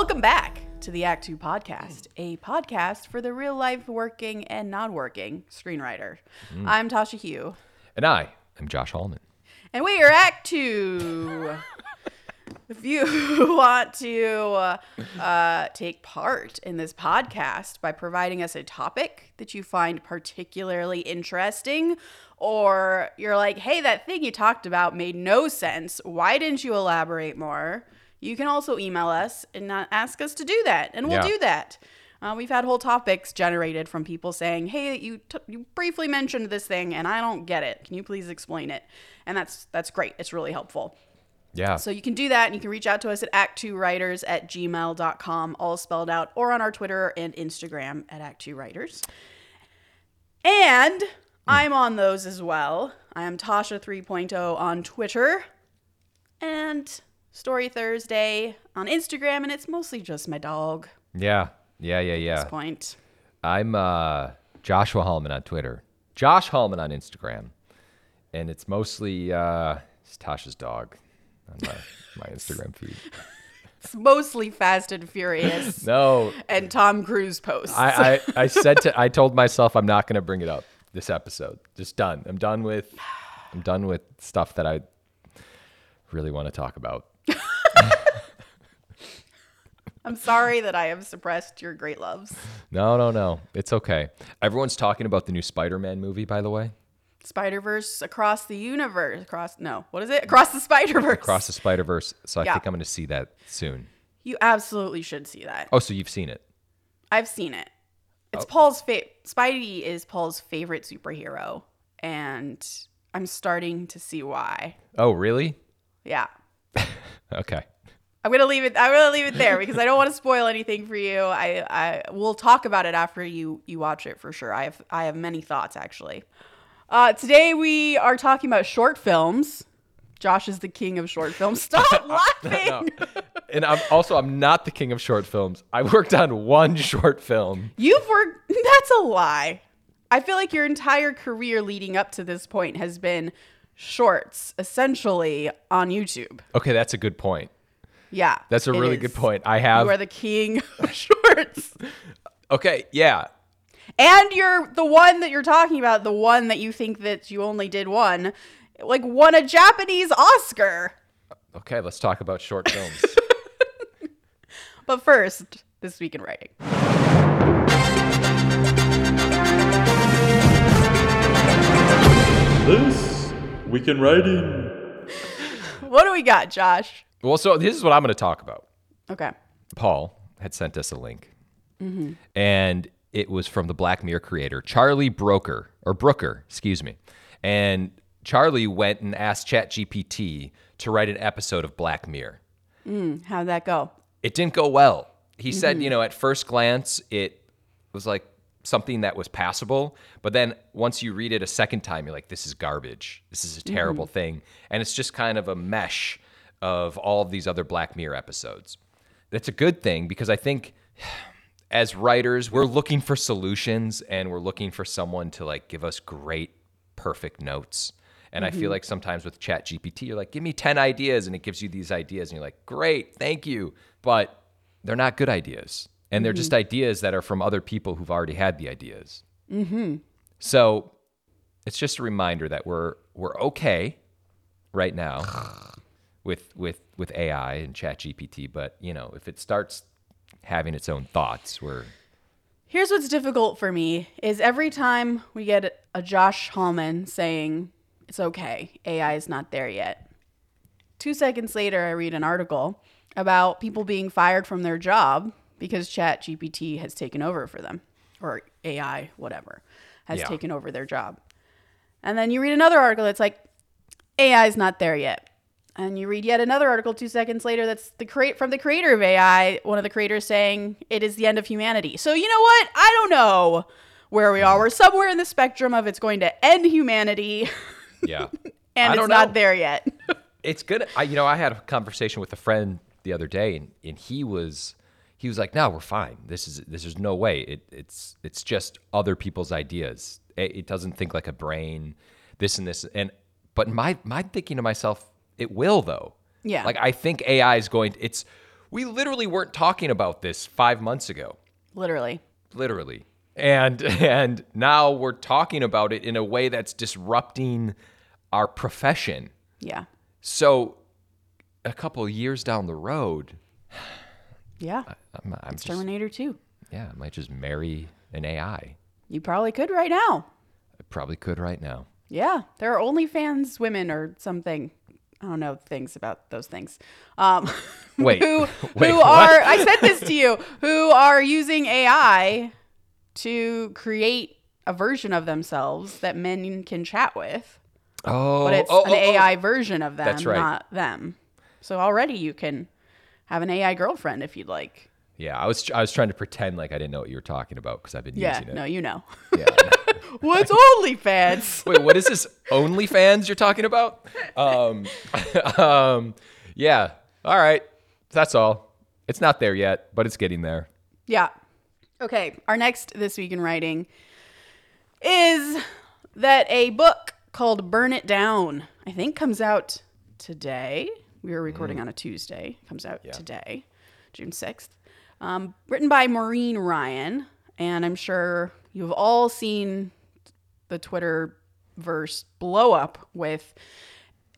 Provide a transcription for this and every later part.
Welcome back to the Act Two podcast, a podcast for the real life working and non working screenwriter. I'm Tasha Huo, And I am Josh Hallman. and we are Act Two. if you want to uh, take part in this podcast by providing us a topic that you find particularly interesting, or you're like, hey, that thing you talked about made no sense. Why didn't you elaborate more? You can also email us and ask us to do that, and we'll Yeah. do that. Uh, we've had whole topics generated from people saying, "Hey, you t- you briefly mentioned this thing, and I don't get it. Can you please explain it?" And that's that's great. It's really helpful. Yeah. So you can do that and you can reach out to us at act2writers at gmail.com, all spelled out, or on our Twitter and Instagram at act2writers. And I'm on those as well. I am Tasha 3.0 on Twitter and Story Thursday on Instagram, and it's mostly just my dog yeah. Yeah. Yeah. yeah. at this point. I'm uh, Joshua Hallman on Twitter, Josh Hallman on Instagram. And it's mostly uh, it's Tasha's dog on my, my Instagram feed. It's mostly Fast and Furious No, and Tom Cruise posts. I, I, I said to, I told myself I'm not going to bring it up this episode. Just done. I'm done with, I'm done with stuff that I really want to talk about. I'm sorry that I have suppressed your great loves. No, no, no. It's okay. Everyone's talking about the new Spider-Man movie, by the way. Spider Verse across the universe. Across no, what is it? Across the Spider Verse. Across the Spider Verse. So I Yeah. think I'm going to see that soon. You absolutely should see that. Oh, so you've seen it? I've seen it. Oh. It's Paul's fa- Spidey is Paul's favorite superhero, and I'm starting to see why. Oh, really? Yeah. Okay. I'm gonna leave it. I'm gonna leave it there because I don't want to spoil anything for you. I, I we'll talk about it after you you watch it for sure. I have I have many thoughts actually. Uh, today we are talking about short films. Josh is the king of short films. Stop laughing. And I'm also I'm not the king of short films. I worked on one short film. You've worked. That's a lie. I feel like your entire career leading up to this point has been shorts, essentially on YouTube. Okay, that's a good point. Yeah, That's a really is. good point. I have. You have are the king of shorts. Okay, yeah. And you're the one that you're talking about, the one that you think that you only did one, like won a Japanese Oscar. Okay, let's talk about short films. But first, this week in writing. This Week in Writing. What do we got, Josh? Well, so this is what I'm going to talk about. Okay. Paul had sent us a link, and it was from the Black Mirror creator Charlie Broker or Brooker, excuse me. And Charlie went and asked ChatGPT to write an episode of Black Mirror. Hmm, how'd that go? It didn't go well. He said, mm-hmm. you know, at first glance, it was like something that was passable, but then once you read it a second time, you're like, this is garbage. This is a mm-hmm. terrible thing, and it's just kind of a mesh of all of these other Black Mirror episodes. That's a good thing because I think as writers, we're looking for solutions and we're looking for someone to like give us great, perfect notes. And I feel like sometimes with Chat GPT, you're like, give me 10 ideas, and it gives you these ideas, and you're like, great, thank you. But they're not good ideas. And they're just ideas that are from other people who've already had the ideas. Mm-hmm. So it's just a reminder that we're we're okay right now with with with AI and Chat GPT, but you know, if it starts having its own thoughts, we're Here's what's difficult for me is every time we get a Josh Hallman saying it's okay, AI is not there yet. 2 seconds later I read an article about people being fired from their job because Chat GPT has taken over for them or AI whatever has Yeah. taken over their job. And then you read another article that's like AI is not there yet. And you read yet another article two seconds later that's the create from the creator of AI, one of the creators saying it is the end of humanity. So you know what? I don't know where we are. We're somewhere in the spectrum of it's going to end humanity yeah. and it's don't not know. there yet. it's good. I, you know, I had a conversation with a friend the other day, and, and he was he was like, "No, we're fine. This is this is no way. It, it's it's just other people's ideas. It, it doesn't think like a brain. This and this and but my my thinking to myself, it will though. Yeah. Like I think AI is going. It's We literally weren't talking about this five months ago. Literally. literally and and now we're talking about it in a way that's disrupting our profession Yeah. so a couple of years down the road Yeah. i'm, I'm just Terminator 2. yeah i might just marry an ai You probably could right now. i probably could right now Yeah. There are OnlyFans women or something. I don't know things about those things. Um, Wait, who wait, who are I said this to you who are using AI to create a version of themselves that men can chat with, oh but it's oh, an oh, oh. AI version of them, That's right. not them. So already you can have an AI girlfriend if you'd like. Yeah i was i was trying to pretend like i didn't know what you were talking about because i've been Yeah, using it no, you know. yeah What's OnlyFans? Wait, what is this OnlyFans you're talking about? Um, um, yeah. All right. That's all. It's not there yet, but it's getting there. Yeah. Okay. Our next This Week in Writing is that a book called Burn It Down, I think, comes out today. We are recording on a Tuesday. Comes out today, June 6th. Um, written by Maureen Ryan. And I'm sure you've all seen the Twitter verse blow up with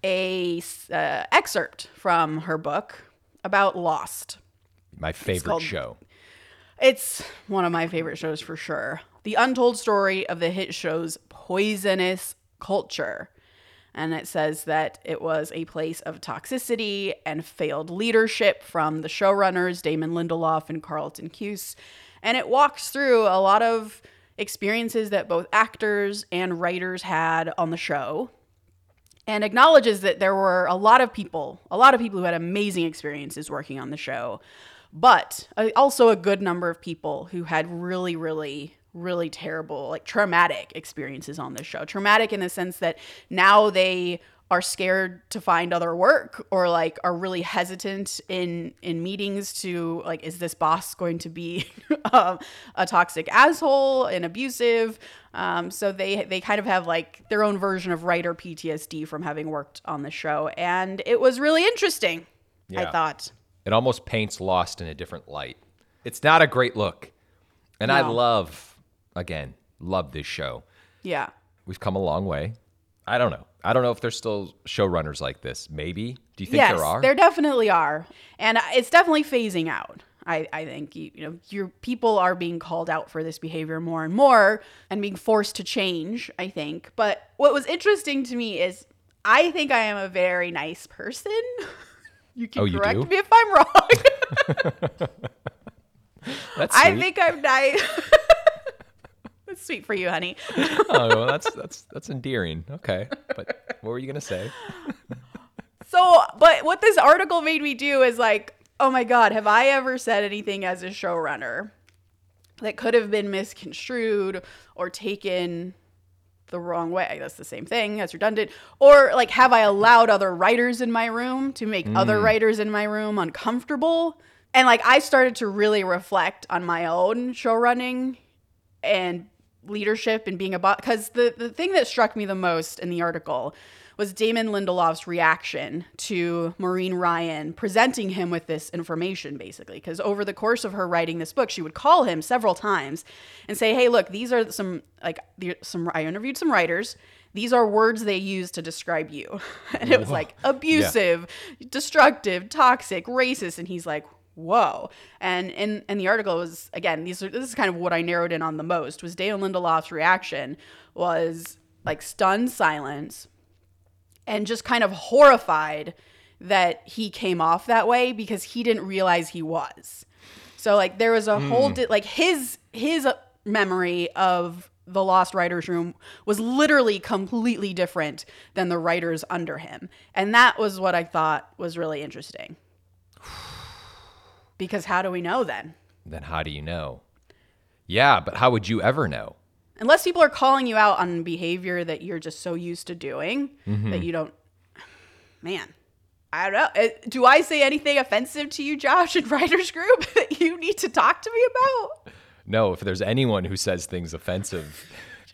a uh, excerpt from her book about Lost. My favorite called- show. It's one of my favorite shows for sure. The untold story of the hit show's poisonous culture. And it says that it was a place of toxicity and failed leadership from the showrunners, Damon Lindelof and Carlton Cuse. And it walks through a lot of experiences that both actors and writers had on the show and acknowledges that there were a lot of people, a lot of people who had amazing experiences working on the show, but also a good number of people who had really, really, really terrible, like traumatic experiences on this show. Traumatic in the sense that now they are scared to find other work or like are really hesitant in in meetings to like is this boss going to be um, a toxic asshole and abusive um, so they they kind of have like their own version of writer PTSD from having worked on the show and it was really interesting I thought It almost paints Lost in a different light. It's not a great look. And I love, again, love this show. yeah We've come a long way. I don't know. I don't know if there's still showrunners like this. Maybe. Do you think yes, there are? There definitely are, and it's definitely phasing out. I, I think you, you know your people are being called out for this behavior more and more and being forced to change. I think, but what was interesting to me is I think I am a very nice person. You can Oh, you correct do? me if I'm wrong. That's I think I'm nice. That's sweet for you, honey. oh, well, that's that's that's endearing. Okay, but what were you gonna say? So, but what this article made me do is like, oh my God, have I ever said anything as a showrunner that could have been misconstrued or taken the wrong way? That's the same thing. That's redundant. Or like, have I allowed other writers in my room to make other mm. writers in my room uncomfortable? And like, I started to really reflect on my own show running and leadership and being a boss. Because the, the thing that struck me the most in the article was Damon Lindelof's reaction to Maureen Ryan presenting him with this information, basically. Because over the course of her writing this book, she would call him several times and say, "Hey, look, these are some like some. I interviewed some writers." These are words they use to describe you. And it was like abusive, destructive, toxic, racist. And he's like, whoa. And in, in the article was, again, these are, this is kind of what I narrowed in on the most was Dale Lindelof's reaction was like stunned silence and just kind of horrified that he came off that way because he didn't realize he was. So like there was a hmm. whole di- like his his memory of the Lost Writers Room was literally completely different than the writers under him. And that was what I thought was really interesting. Because how do we know then? Then how do you know? Yeah, but how would you ever know? Unless people are calling you out on behavior that you're just so used to doing that you don't man. I don't know. Uh, Do I say anything offensive to you, Josh, in writers group that you need to talk to me about? No, if there's anyone who says things offensive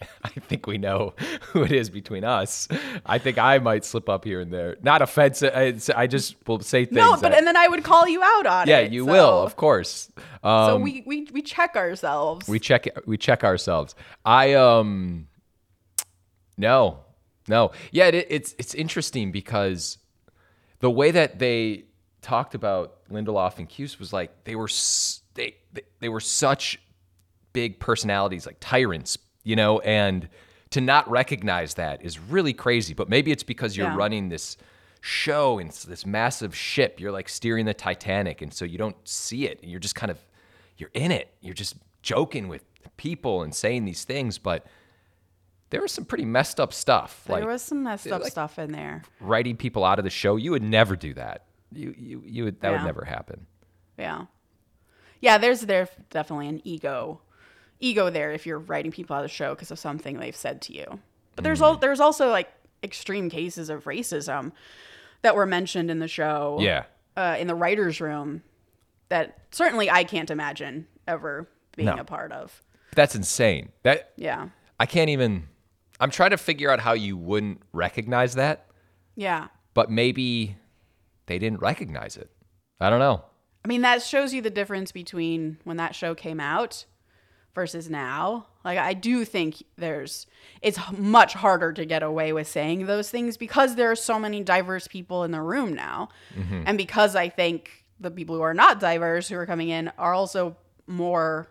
I think we know who it is between us. I think I might slip up here and there. Not offensive. I, I just will say things. No, but that- and then I would call you out on yeah, it. Yeah, you so- will, of course. Um, So we, we we check ourselves. we check we check ourselves. I um no no yeah it, it's it's interesting because the way that they talked about Lindelof and Cuse was like they were s- they they, they were such big personalities like tyrants you know and to not recognize that is really crazy but maybe it's because you're Yeah. running this show and this massive ship you're like steering the titanic and so you don't see it you're just kind of you're in it you're just joking with people and saying these things but there was some pretty messed up stuff there like was some messed up like- stuff in there. writing people out of the show you would never do that you you, you would that would never happen Yeah. Yeah, there's there definitely an ego ego there if you're writing people out of the show because of something they've said to you. But there's Mm. al- there's also like extreme cases of racism that were mentioned in the show. yeah Uh, in the writers' room that certainly I can't imagine ever being No. a part of. that's insane that Yeah. I can't even. I'm trying to figure out how you wouldn't recognize that, Yeah. but maybe they didn't recognize it. I don't know. I mean, that shows you the difference between when that show came out versus now. Like, I do think there's, it's much harder to get away with saying those things because there are so many diverse people in the room now. And because I think the people who are not diverse who are coming in are also more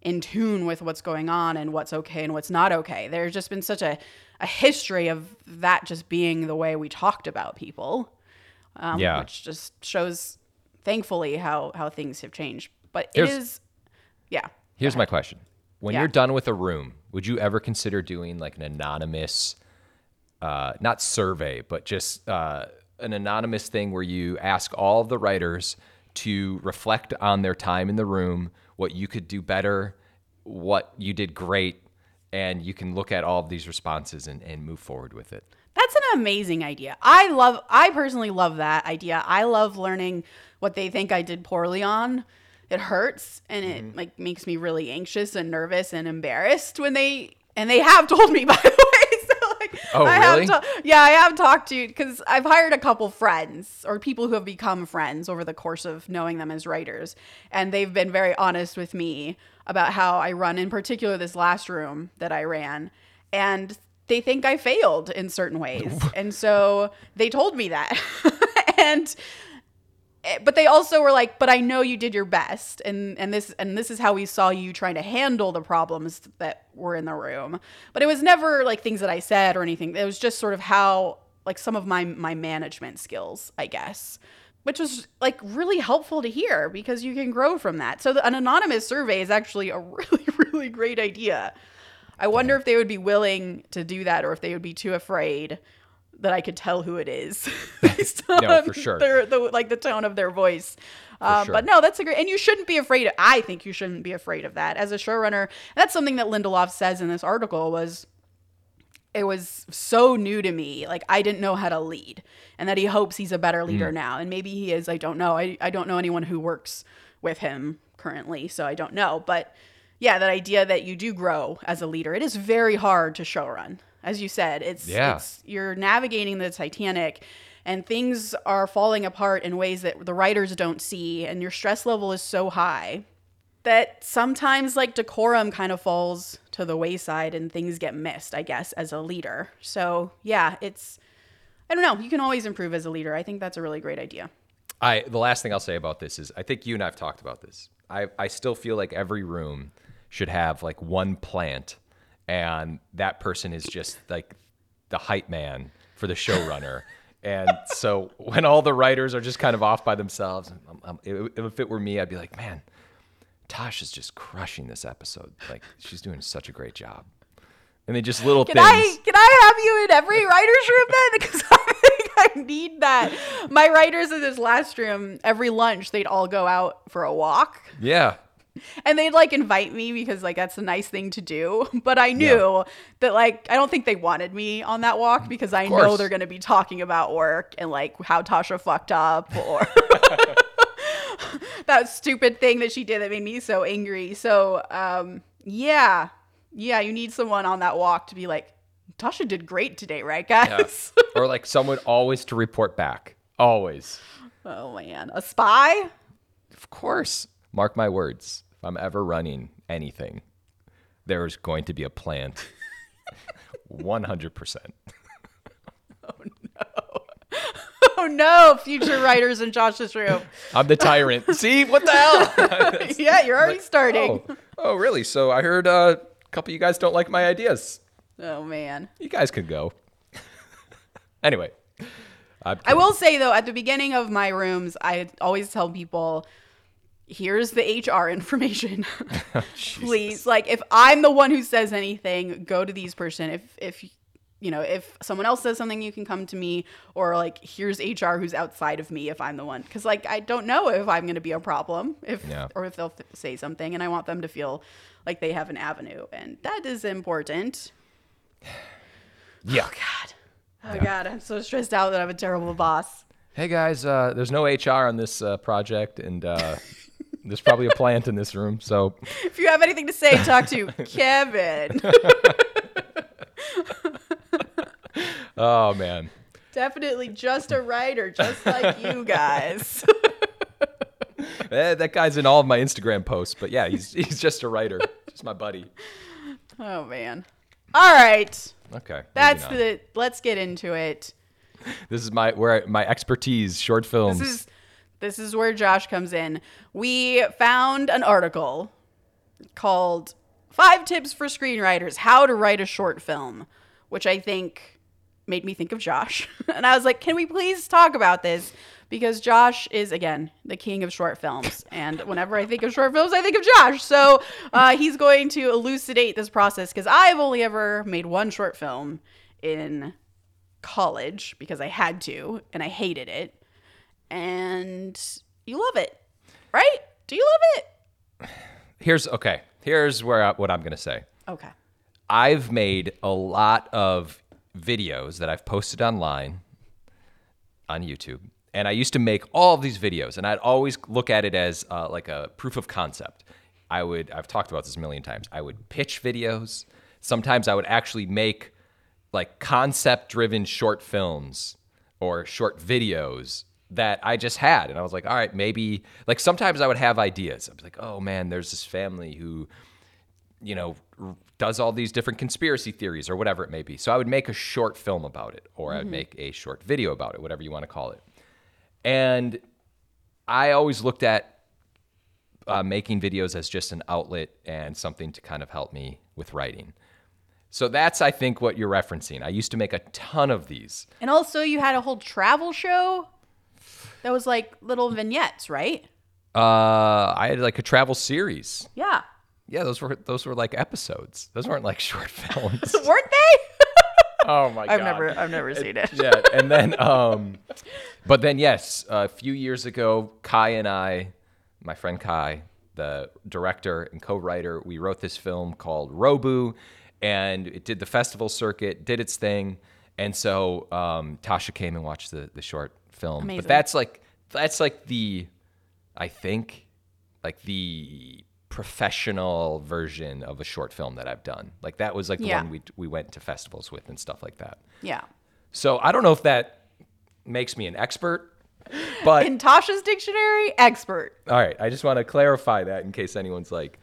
in tune with what's going on and what's okay and what's not okay. There's just been such a, a history of that just being the way we talked about people um, Yeah. which just shows, thankfully, how how things have changed. But it Here's- is, yeah, Here's my question: When Yeah. you're done with a room, would you ever consider doing like an anonymous, uh, not survey, but just uh, an anonymous thing where you ask all of the writers to reflect on their time in the room, what you could do better, what you did great, and you can look at all of these responses and, and move forward with it. that's an amazing idea. I love, I personally love that idea. I love learning what they think I did poorly on. It hurts and it Mm-hmm. like makes me really anxious and nervous and embarrassed when they and they have told me by the way. So like, Oh, I have really? yeah, I have talked to because I've hired a couple friends or people who have become friends over the course of knowing them as writers, and they've been very honest with me about how I run, in particular, this last room that I ran, and they think I failed in certain ways, and so they told me that, and Eh, but they also were like but i know you did your best. And and this and this is how we saw you trying to handle the problems that were in the room. But it was never like things that i said or anything. It was just sort of how like some of my my management skills i guess. Which was like really helpful to hear because you can grow from that. So the, an anonymous survey is actually a really really great idea. I wonder if they would be willing to do that or if they would be too afraid that I could tell who it is based No, on for sure. their the like the tone of their voice. Um, sure. But no, that's a great, and you shouldn't be afraid. Of, I think you shouldn't be afraid of that as a showrunner. That's something that Lindelof says in this article was it was so new to me. Like I didn't know how to lead, and that he hopes he's a better leader Mm. now. And maybe he is. I don't know. I I don't know anyone who works with him currently, so I don't know. But yeah, that idea that you do grow as a leader. It is very hard to show run. As you said, it's Yeah. it's you're navigating the Titanic and things are falling apart in ways that the writers don't see and your stress level is so high that sometimes like decorum kind of falls to the wayside and things get missed, I guess, as a leader. So, yeah, it's I don't know, you can always improve as a leader. I think that's a really great idea. I the last thing I'll say about this is I think you and I've talked about this. I I still feel like every room should have like one plant, and that person is just like the hype man for the showrunner. and so when all the writers are just kind of off by themselves, um, um, if if it were me, I'd be like, man, Tosh is just crushing this episode. Like she's doing such a great job. And they just little Can things. I can I have you in every writer's room then? Because I think I need that. My writers in this last room, every lunch, they'd all go out for a walk. yeah. And they'd like invite me because like that's a nice thing to do. But I knew that like I don't think they wanted me on that walk because I know they're gonna be talking about work and like how Tasha fucked up or that stupid thing that she did that made me so angry. So um yeah. Yeah, you need someone on that walk to be like, Tasha did great today, right, guys? or like someone always to report back. Always. oh man, a spy? Of course. Mark my words. If I'm ever running anything, there's going to be a plant. 100%. Oh no, Oh, no. future writers in Josh's room. I'm the tyrant. See? What the hell? yeah, you're already starting. oh, oh, really? So I heard uh, a couple of you guys don't like my ideas. Oh man. You guys could go. anyway. I will say though, at the beginning of my rooms, I always tell people, here's the HR information. Please. Like if I'm the one who says anything, go to these person. If if you know, if someone else says something, you can come to me or like here's HR who's outside of me if I'm the one. Cuz like I don't know if I'm going to be a problem if Yeah. or if they'll f- say something and I want them to feel like they have an avenue and that is important. Yeah. Oh god. Oh god, I'm so stressed out that I'm a terrible boss. Hey guys, uh, there's no HR on this uh, project, and uh, there's probably a plant in this room. So If you have anything to say, talk to Kevin. Oh man. Definitely just a writer, just like you guys. Eh, that guy's in all of my Instagram posts, but yeah, he's he's just a writer, just my buddy. oh man. All right. Okay, That's the let's get into it. This is my where I- my expertise, short films. This is this is where Josh comes in. We found an article called Five Tips for Screenwriters How to Write a Short Film, which I think made me think of Josh. and I was like, can we please talk about this? Because Josh is, again, the king of short films. And whenever I think of short films, I think of Josh. So uh, he's going to elucidate this process because I've only ever made one short film in college because I had to and I hated it. And you love it, right? Do you love it? Here's okay. Here's where I, what I'm gonna say. Okay. I've made a lot of videos that I've posted online on YouTube. And I used to make all of these videos, and I'd always look at it as uh, like a proof of concept. I would, I've talked about this a million times. I would pitch videos. Sometimes I would actually make like concept driven short films or short videos that I just had. And I was like, all right, maybe, like sometimes I would have ideas. I'd be like, oh man, there's this family who you know, r- does all these different conspiracy theories or whatever it may be. So I would make a short film about it, or I would make a short video about it, whatever you want to call it. And I always looked at uh, making videos as just an outlet and something to kind of help me with writing. So that's, I think, what you're referencing. I used to make a ton of these. And also, you had a whole travel show that was like little vignettes, right? Uh, I had like a travel series. Yeah. Yeah, those were those were like episodes. Those weren't like short films. Weren't they? oh my god. I've never, I've never seen it. yeah, and then um, but then yes, a few years ago, Kai and I, my friend Kai, the director and co-writer, we wrote this film called Robu, and it did the festival circuit, did its thing, and so um, Tasha came and watched the the short film. Amazing. But that's like that's like the, I think, like the professional version of a short film that I've done. Like that was like the Yeah. one we we went to festivals with and stuff like that. Yeah. So I don't know if that makes me an expert, but In Tasha's dictionary, expert. all right, I just want to clarify that in case anyone's like,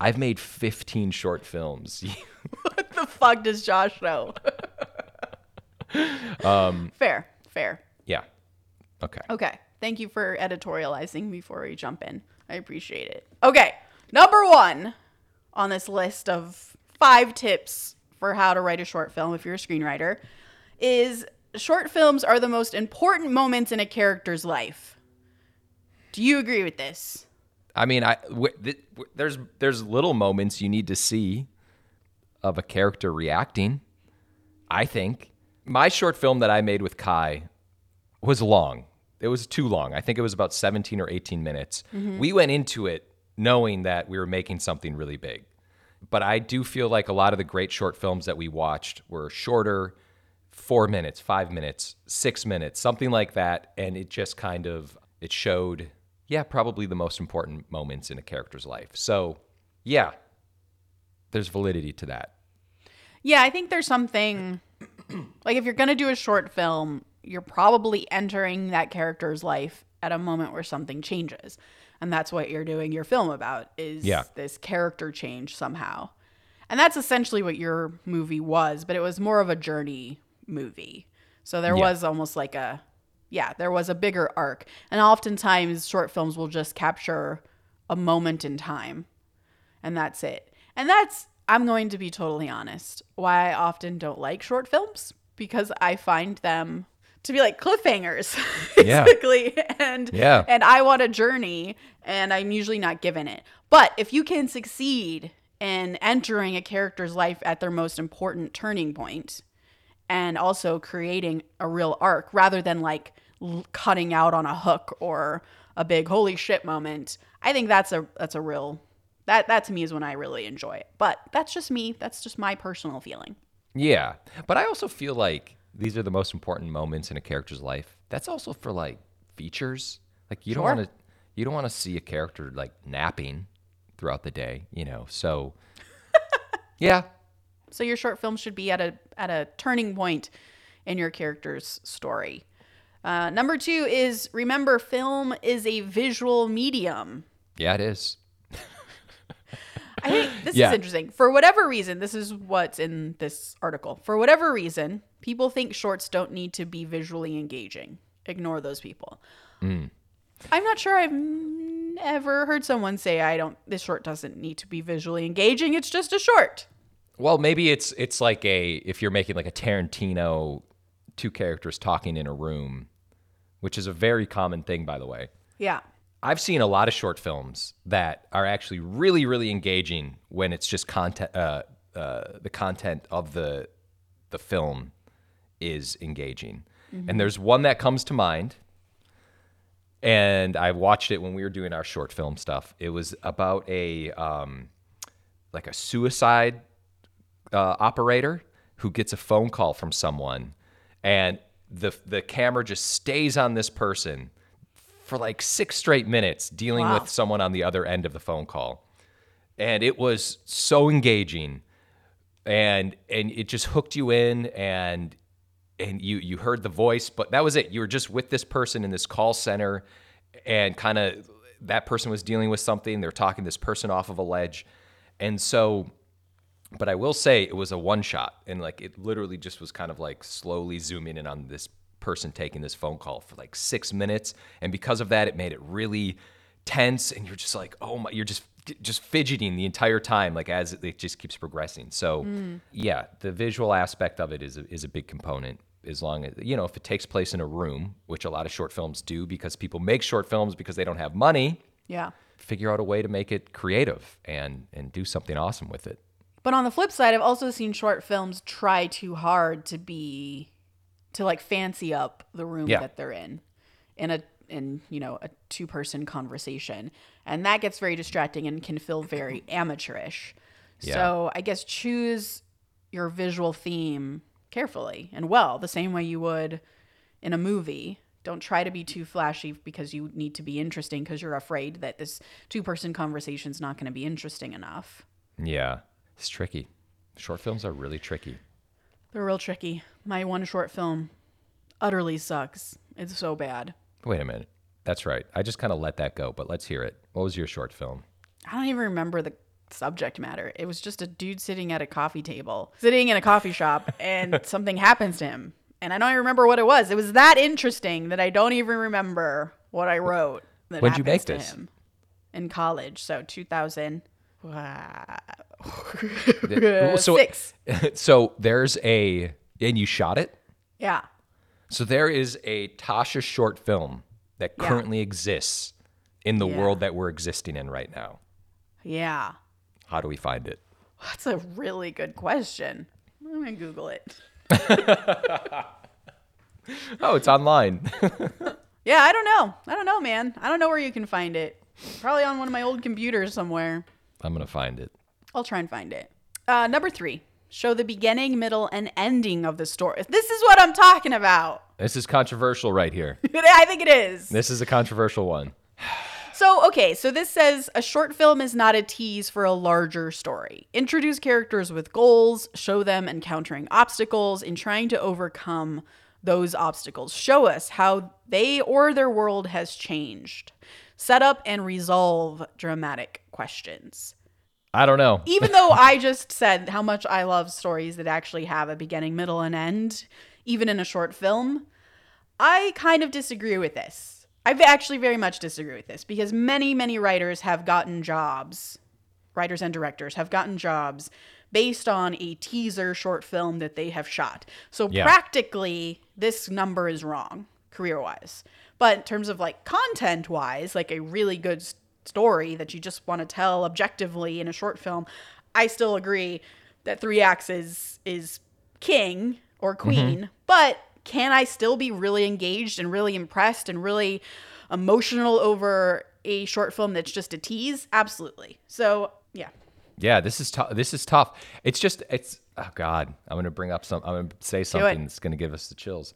I've made 15 short films. What the fuck does Josh know? Um, fair, fair. yeah. Okay. Okay. Thank you for editorializing before we jump in. I appreciate it. Okay. Number one on this list of five tips for how to write a short film if you're a screenwriter is short films are the most important moments in a character's life. Do you agree with this? I mean, I w- th- w- there's there's little moments you need to see of a character reacting. I think my short film that I made with Kai was long. It was too long. I think it was about 17 or 18 minutes. Mm-hmm. We went into it knowing that we were making something really big. But I do feel like a lot of the great short films that we watched were shorter, four minutes, five minutes, six minutes, something like that. And it just kind of it showed, yeah, probably the most important moments in a character's life. So, yeah, there's validity to that. Yeah, I think there's something like if you're to do a short film, you're probably entering that character's life at a moment where something changes. And that's what you're doing your film about is Yeah. this character change somehow. And that's essentially what your movie was, but it was more of a journey movie. So there Yeah. was almost like a yeah, there was a bigger arc. And oftentimes short films will just capture a moment in time and that's it. And that's I'm going to be totally honest. Why I often don't like short films because I find them to be like cliffhangers, Yeah. basically. And Yeah. and I want a journey, and I'm usually not given it. But if you can succeed in entering a character's life at their most important turning point, and also creating a real arc rather than like l- cutting out on a hook or a big holy shit moment. I think that's a that's a real that that to me is when I really enjoy it. But that's just me. That's just my personal feeling. Yeah. But I also feel like these are the most important moments in a character's life. That's also for like features. Like you Sure. don't want to you don't want to see a character like napping throughout the day, you know. So Yeah. So your short film should be at a at a turning point in your character's story. Uh, number two is remember film is a visual medium. Yeah, it is. I think this Yeah. is interesting. For whatever reason, this is what's in this article. For whatever reason, people think shorts don't need to be visually engaging. Ignore those people. Mm. I'm not sure I've mm, ever heard someone say I don't this short doesn't need to be visually engaging. It's just a short. Well, maybe it's it's like a if you're making like a Tarantino two characters talking in a room, which is a very common thing by the way. Yeah. I've seen a lot of short films that are actually really, really engaging when it's just content. Uh, uh, the content of the the film is engaging, and there's one that comes to mind. And I watched it when we were doing our short film stuff. It was about a um, like a suicide uh, operator who gets a phone call from someone, and the the camera just stays on this person for like six straight minutes, dealing Wow. with someone on the other end of the phone call, and it was so engaging, and and it just hooked you in, and and you you heard the voice, but that was it. You were just with this person in this call center, and kind of that person was dealing with something. They're talking this person off of a ledge, and so but I will say it was a one shot and like it literally just was kind of like slowly zooming in on this person taking this phone call for like six minutes. And because of that, it made it really tense and you're just like, oh my, you're just just fidgeting the entire time, like as it just keeps progressing. So mm. yeah, the visual aspect of it is a, is a big component. As long as you know, if it takes place in a room, which a lot of short films do, because people make short films because they don't have money, Yeah. figure out a way to make it creative and and do something awesome with it. But on the flip side, I've also seen short films try too hard to be to like fancy up the room Yeah. that they're in in a in you know a two person conversation and that gets very distracting and can feel very amateurish yeah. so i guess choose your visual theme carefully and well the same way you would in a movie don't try to be too flashy because you need to be interesting because you're afraid that this two person conversation is not going to be interesting enough Yeah, it's tricky. Short films are really tricky. They're real tricky. My one short film utterly sucks. It's so bad. Wait a minute. That's right. I just kind of let that go, but let's hear it. What was your short film? I don't even remember the subject matter. It was just a dude sitting at a coffee table, sitting in a coffee shop, and something happens to him. And I don't even remember what it was. It was that interesting that I don't even remember what I wrote. That When'd you make this? Him in college, so 2000. Th- so, Six. so there's a, and you shot it? Yeah. So there is a Tasha short film that Yeah. currently exists in the Yeah. world that we're existing in right now. Yeah. How do we find it? That's a really good question. I'm going to Google it. Oh, it's online. Yeah, I don't know. I don't know, man. I don't know where you can find it. Probably on one of my old computers somewhere. I'm going to find it. I'll try and find it. Uh, number three, show the beginning, middle, and ending of the story. This is what I'm talking about. This is controversial right here. I think it is. This is a controversial one. So, okay, so this says a short film is not a tease for a larger story. Introduce characters with goals, show them encountering obstacles and trying to overcome those obstacles. Show us how they or their world has changed. Set up and resolve dramatic questions. I don't know. Even though I just said how much I love stories that actually have a beginning, middle, and end, even in a short film, I kind of disagree with this. I actually very much disagree with this because many, many writers have gotten jobs, writers and directors have gotten jobs based on a teaser short film that they have shot. So Yeah. practically, this number is wrong career wise. But in terms of like content wise, like a really good story that you just want to tell objectively in a short film, I still agree that three acts is, is king or mm-hmm. queen. But can I still be really engaged and really impressed and really emotional over a short film that's just a tease? Absolutely. So, yeah. Yeah, this is tough. This is tough. It's just it's oh god. I'm gonna bring up some. I'm gonna say something that's gonna give us the chills.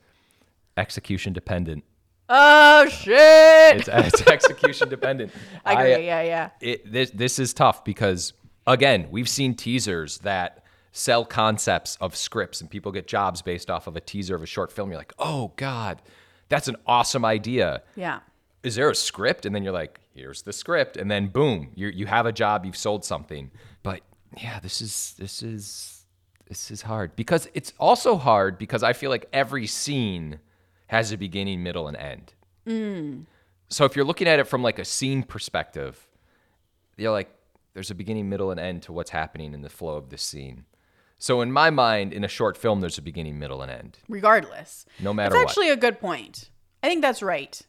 Execution dependent. Oh, shit. It's, uh, it's execution dependent. I agree. yeah, yeah. it, this this is tough because again, we've seen teasers that sell concepts of scripts and people get jobs based off of a teaser of a short film. You're like, "Oh god, that's an awesome idea." Yeah. Is there a script? And then you're like, "Here's the script." And then boom, you you have a job, you've sold something. But yeah, this is this is this is hard because it's also hard because I feel like every scene has a beginning, middle, and end. Mm. So if you're looking at it from like a scene perspective, you're like, there's a beginning, middle, and end to what's happening in the flow of this scene. So in my mind, in a short film, there's a beginning, middle, and end. Regardless. No matter That's what. actually a good point. I think that's right.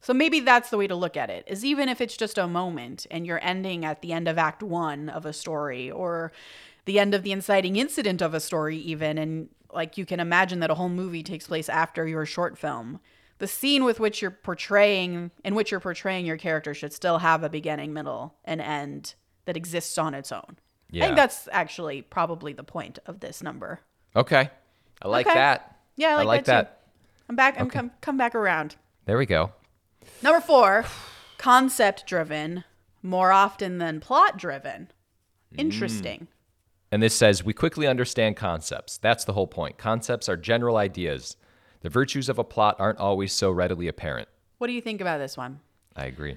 So maybe that's the way to look at it. Is even if it's just a moment and you're ending at the end of act 1 of a story or the end of the inciting incident of a story even and like you can imagine that a whole movie takes place after your short film. The scene with which you're portraying in which you're portraying your character should still have a beginning, middle, and end that exists on its own. I Yeah. think that's actually probably the point of this number. Okay. I like Okay. that. Yeah, I like, that, too. I'm back. I'm come come back around. There we go. Number four, concept driven, more often than plot driven. Mm. Interesting. And this says, we quickly understand concepts. That's the whole point. Concepts are general ideas. The virtues of a plot aren't always so readily apparent. What do you think about this one? I agree.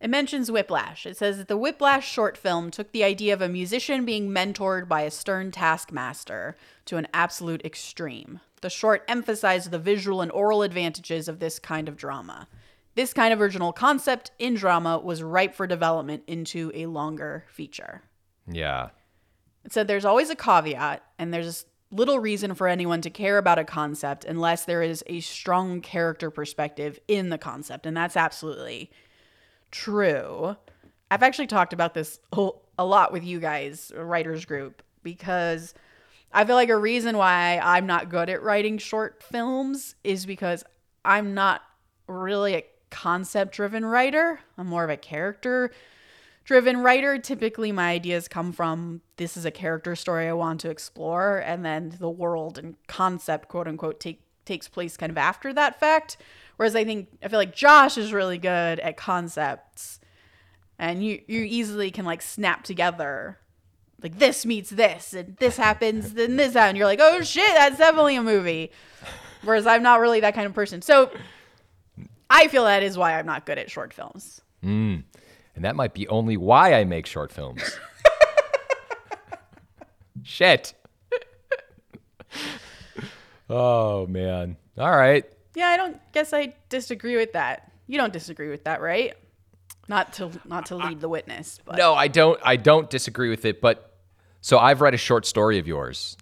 It mentions Whiplash. It says that the Whiplash short film took the idea of a musician being mentored by a stern taskmaster to an absolute extreme. The short emphasized the visual and aural advantages of this kind of drama. This kind of original concept in drama was ripe for development into a longer feature. Yeah. It said there's always a caveat, and there's little reason for anyone to care about a concept unless there is a strong character perspective in the concept. And that's absolutely true. I've actually talked about this a lot with you guys, writers group, because I feel like a reason why I'm not good at writing short films is because I'm not really a concept driven writer. I'm more of a character driven writer, typically my ideas come from this is a character story I want to explore, and then the world and concept, quote unquote, take takes place kind of after that fact. Whereas I think I feel like Josh is really good at concepts, and you you easily can like snap together. Like this meets this, and this happens, then this happens. And you're like, oh shit, that's definitely a movie. Whereas I'm not really that kind of person. So I feel that is why I'm not good at short films. Mm. And that might be only why I make short films. Shit. oh, man. All right. Yeah, I don't guess I disagree with that. You don't disagree with that, right? Not to not to lead the witness, but No, I don't I don't disagree with it, but so I've read a short story of yours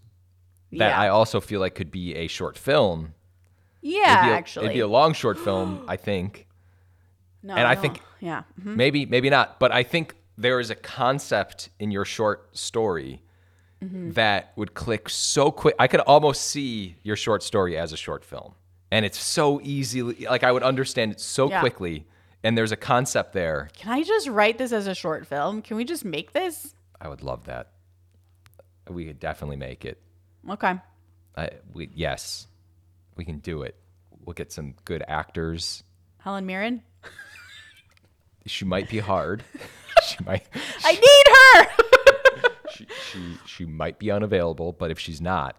that yeah, I also feel like could be a short film. yeah, It'd a, actually, it'd be a long short film, I think. no, and I no. think- yeah, mhm. Maybe, maybe not. But I think there is a concept in your short story Mm-hmm. that would click so quick. I could almost see your short story as a short film. And it's so easily, like, I would understand it so Yeah. quickly. And there's a concept there. Can I just write this as a short film? Can we just make this? I would love that. We could definitely make it. Okay. I, we, yes, we can do it. We'll get some good actors. Helen Mirren. she might be hard. she might I need her. she, she she might be unavailable, but if she's not,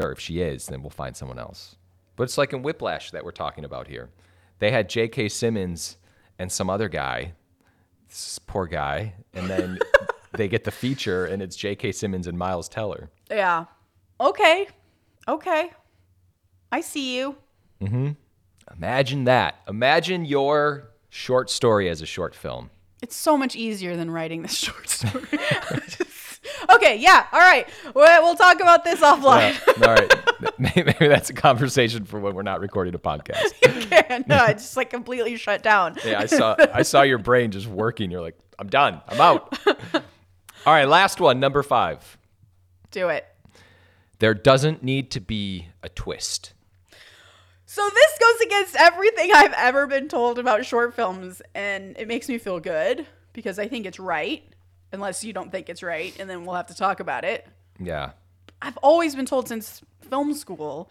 or if she is, then we'll find someone else. But it's like in Whiplash that we're talking about here. They had J.K. Simmons and some other guy, this poor guy, and then they get the feature, and it's J.K. Simmons and Miles Teller. yeah. Okay. Okay. I see you. Hmm. Imagine that. Imagine your short story as a short film. It's so much easier than writing this short story. okay, yeah, all right. We'll talk about this offline. Yeah, all right. Maybe that's a conversation for when we're not recording a podcast. Okay, no, it's just like completely shut down. Yeah, I saw I saw your brain just working. You're like, I'm done. I'm out. All right, last one, number five. Do it. There doesn't need to be a twist. So this goes against everything I've ever been told about short films, and it makes me feel good because I think it's right. Unless you don't think it's right, and then we'll have to talk about it. Yeah. I've always been told since film school,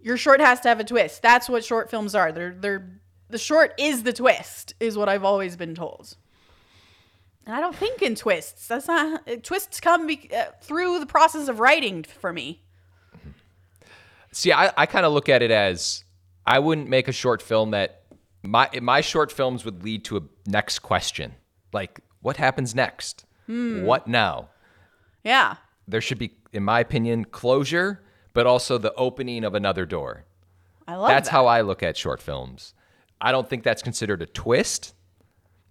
your short has to have a twist. That's what short films are. They're they're the short is the twist, is what I've always been told. And I don't think in twists. That's not twists come be, uh, through the process of writing for me. See, I, I kind of look at it as I wouldn't make a short film that my my short films would lead to a next question. Like, what happens next? Hmm. What now? Yeah. There should be, in my opinion, closure, but also the opening of another door. I love that's that. how I look at short films. I don't think that's considered a twist.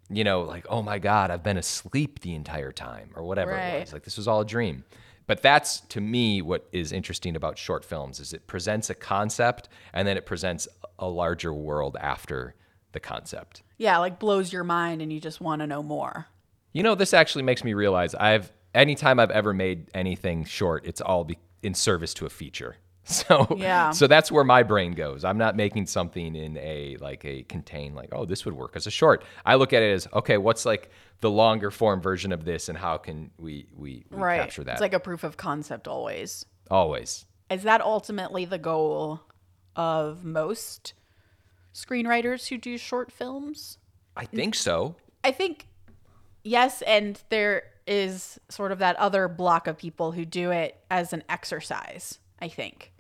You know, like, oh my God, I've been asleep the entire time, or whatever it was. Like, this was all a dream. But that's to me what is interesting about short films is it presents a concept and then it presents a larger world after the concept. Yeah, like blows your mind and you just want to know more. You know, this actually makes me realize I've anytime I've ever made anything short, it's all be, in service to a feature. So Yeah. so that's where my brain goes. I'm not making something in a like a contain like oh this would work as a short. I look at it as okay, what's like the longer form version of this, and how can we we, we Right. capture that? It's like a proof of concept always. always. Is that ultimately the goal of most screenwriters who do short films? I think so. I think yes, and there is sort of that other block of people who do it as an exercise, I think,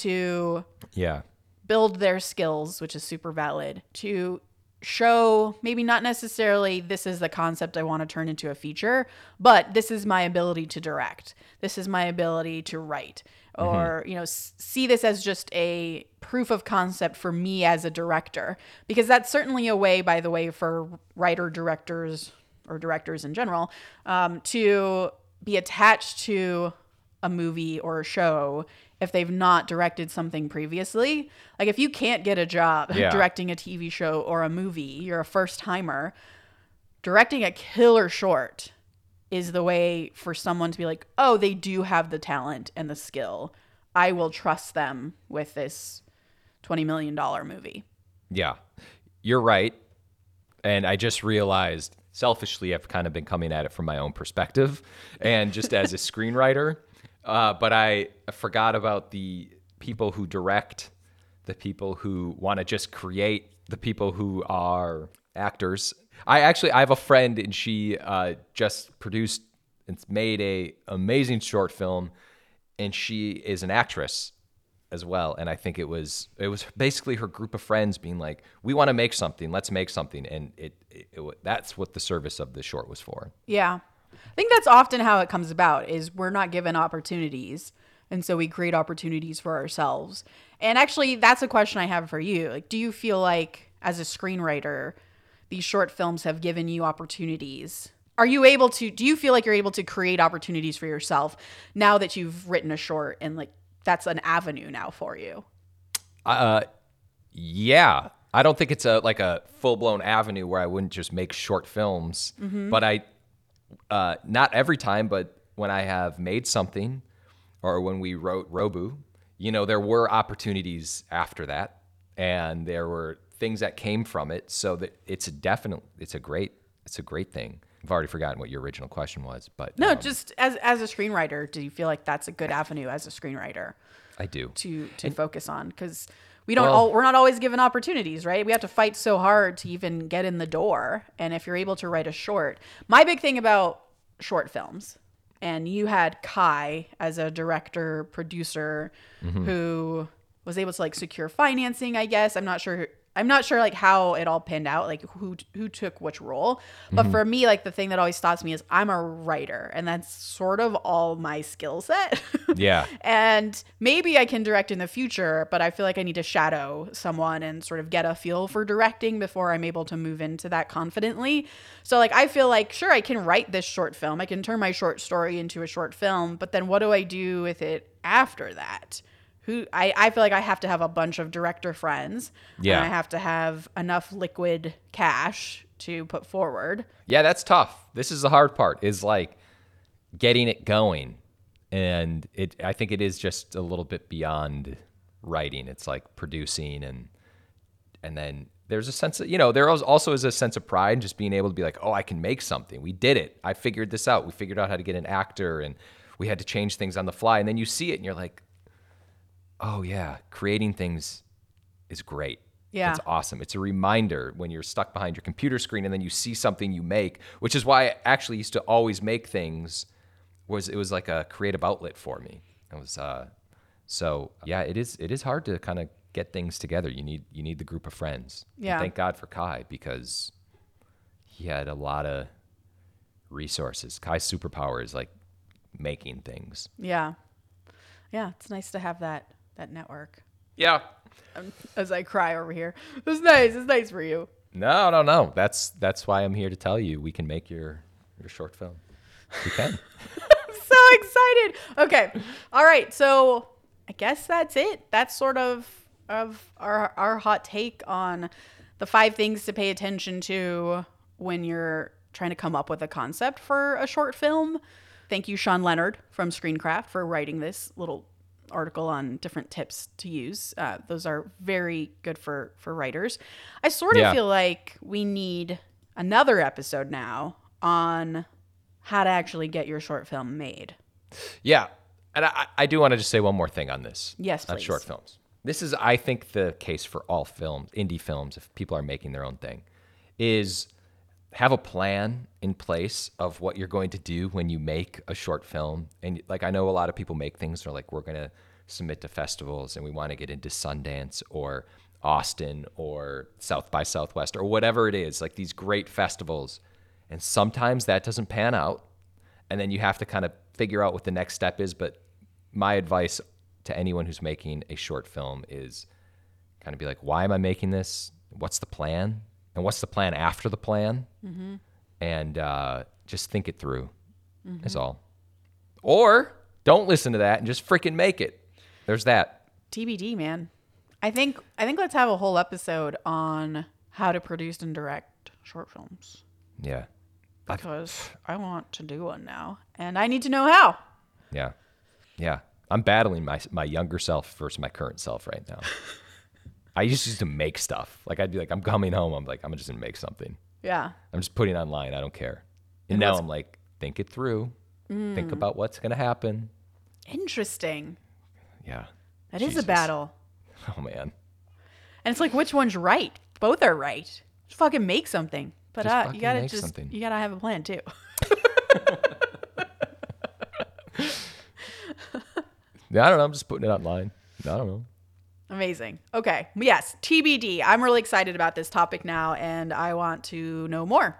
to Yeah. build their skills, which is super valid, to show maybe not necessarily this is the concept I want to turn into a feature, but this is my ability to direct. This is my ability to write. Or, you know, s- see this as just a proof of concept for me as a director. Because that's certainly a way, by the way, for writer directors or directors in general um, to be attached to a movie or a show if they've not directed something previously. Like if you can't get a job Yeah. directing a TV show or a movie, you're a first timer, directing a killer short is the way for someone to be like, "Oh, they do have the talent and the skill. I will trust them with this 20 million dollar movie." Yeah, you're right. And I just realized selfishly, I've kind of been coming at it from my own perspective and just as a screenwriter. Uh, but I forgot about the people who direct, the people who want to just create, the people who are actors. I actually I have a friend and she uh, just produced and made a amazing short film, and she is an actress as well and i think it was it was basically her group of friends being like we want to make something let's make something and it, it, it that's what the service of the short was for Yeah. I think that's often how it comes about is we're not given opportunities and so we create opportunities for ourselves. And actually that's a question I have for you. Like do you feel like as a screenwriter these short films have given you opportunities? Are you able to do you feel like you're able to create opportunities for yourself now that you've written a short and like that's an avenue now for you? uh yeah i don't think it's a like a full-blown avenue where i wouldn't just make short films but i uh not every time but when i have made something or when we wrote robu you know there were opportunities after that and there were things that came from it so that it's a definite it's a great it's a great thing i've already forgotten what your original question was but No, um, just as as a screenwriter, do you feel like that's a good avenue as a screenwriter? I do. to to focus on because we don't Well- all we're not always given opportunities right? We have to fight so hard to even get in the door. And if you're able to write a short my big thing about short films and you had kai as a director producer Mm-hmm. who was able to like secure financing i guess. I'm not sure i'm not sure like how it all pinned out like who who took which role but Mm-hmm. for me like the thing that always stops me is i'm a writer and that's sort of all my skill set Yeah. and maybe I can direct in the future, but I feel like I need to shadow someone and sort of get a feel for directing before I'm able to move into that confidently. So, like, I feel like, sure, I can write this short film, I can turn my short story into a short film, but then what do I do with it after that? Who I, I feel like I have to have a bunch of director friends. Yeah. And I have to have enough liquid cash to put forward. Yeah, that's tough. This is the hard part is like getting it going. And it I think it is just a little bit beyond writing. It's like producing and and then there's a sense of you know, there also is a sense of pride in just being able to be like, oh, I can make something. We did it. I figured this out. We figured out how to get an actor and we had to change things on the fly. And then you see it and you're like, oh yeah, creating things is great. Yeah. It's awesome. It's a reminder when you're stuck behind your computer screen and then you see something you make, which is why I actually used to always make things was it was like a creative outlet for me. It was uh so yeah, it is it is hard to kind of get things together. You need you need the group of friends. And Yeah. thank God for Kai because he had a lot of resources. Kai's superpower is like making things. Yeah. Yeah. It's nice to have that that network. Yeah. Um, as I cry over here. It's nice. It's nice for you. No, no, no. That's that's why I'm here to tell you we can make your your short film. We can. I'm so excited. Okay. All right. So I guess that's it. That's sort of of our our hot take on the five things to pay attention to when you're trying to come up with a concept for a short film. Thank you, Sean Leonard from Screencraft, for writing this little article on different tips to use. Uh, those are very good for for writers. I sort of Yeah. feel like we need another episode now on how to actually get your short film made. Yeah. And I, I do want to just say one more thing on this. Yes, On please. short films. This is, I think, the case for all films, indie films, if people are making their own thing, is have a plan in place of what you're going to do when you make a short film. And like, I know a lot of people make things, they're like, we're going to submit to festivals and we want to get into Sundance or Austin or South by Southwest or whatever it is, like these great festivals. And sometimes that doesn't pan out and then you have to kind of figure out what the next step is. But my advice to anyone who's making a short film is kind of be like, why am I making this? What's the plan? And what's the plan after the plan? And uh, just think it through. Is all. Or don't listen to that and just freaking make it. There's that. TBD, man. I think I think let's have a whole episode on how to produce and direct short films Yeah. because I want to do one now and I need to know how. Yeah. Yeah. I'm battling my my younger self versus my current self right now. I used to make stuff. Like I'd be like, I'm coming home. I'm like, I'm just gonna make something. Yeah. I'm just putting it online. I don't care. And, now I'm like, think it through. Think about what's gonna happen. Interesting. Yeah. That is Jesus. a battle. Oh man. And it's like which one's right? Both are right. Just fucking make something. But Just uh, you gotta make just something. you gotta have a plan too. Yeah, I don't know. I'm just putting it online. I don't know. Amazing. Okay. Yes, TBD. I'm really excited about this topic now and I want to know more.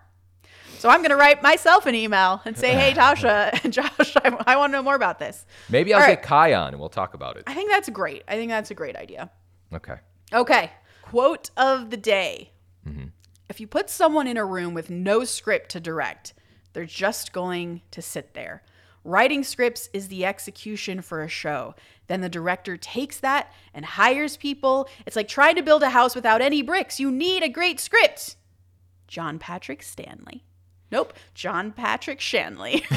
So I'm going to write myself an email and say, hey, Tasha and Josh, I, I want to know more about this. Maybe I'll All get right. Kai on and we'll talk about it. I think that's great. I think that's a great idea. Okay. Okay. Quote of the day mm-hmm. If you put someone in a room with no script to direct, they're just going to sit there. Writing scripts is the execution for a show. Then the director takes that and hires people. It's like trying to build a house without any bricks. You need a great script. John Patrick Stanley. Nope, John Patrick Shanley.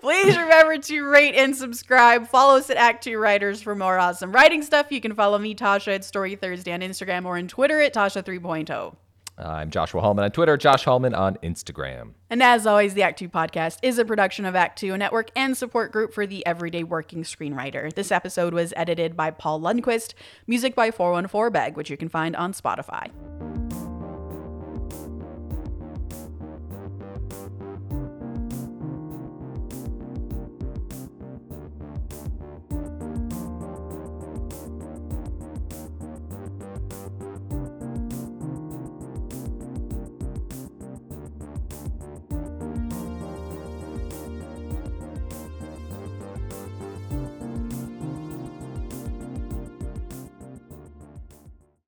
Please remember to rate and subscribe. Follow us at Act Two Writers for more awesome writing stuff. You can follow me, Tasha, at Story Thursday on Instagram or on Twitter at Tasha 3.0. I'm Joshua Hallman on Twitter, Josh Hallman on Instagram. And as always, the Act Two podcast is a production of Act Two, a network and support group for the everyday working screenwriter. This episode was edited by Paul Lundquist, music by 414 Beg, which you can find on Spotify.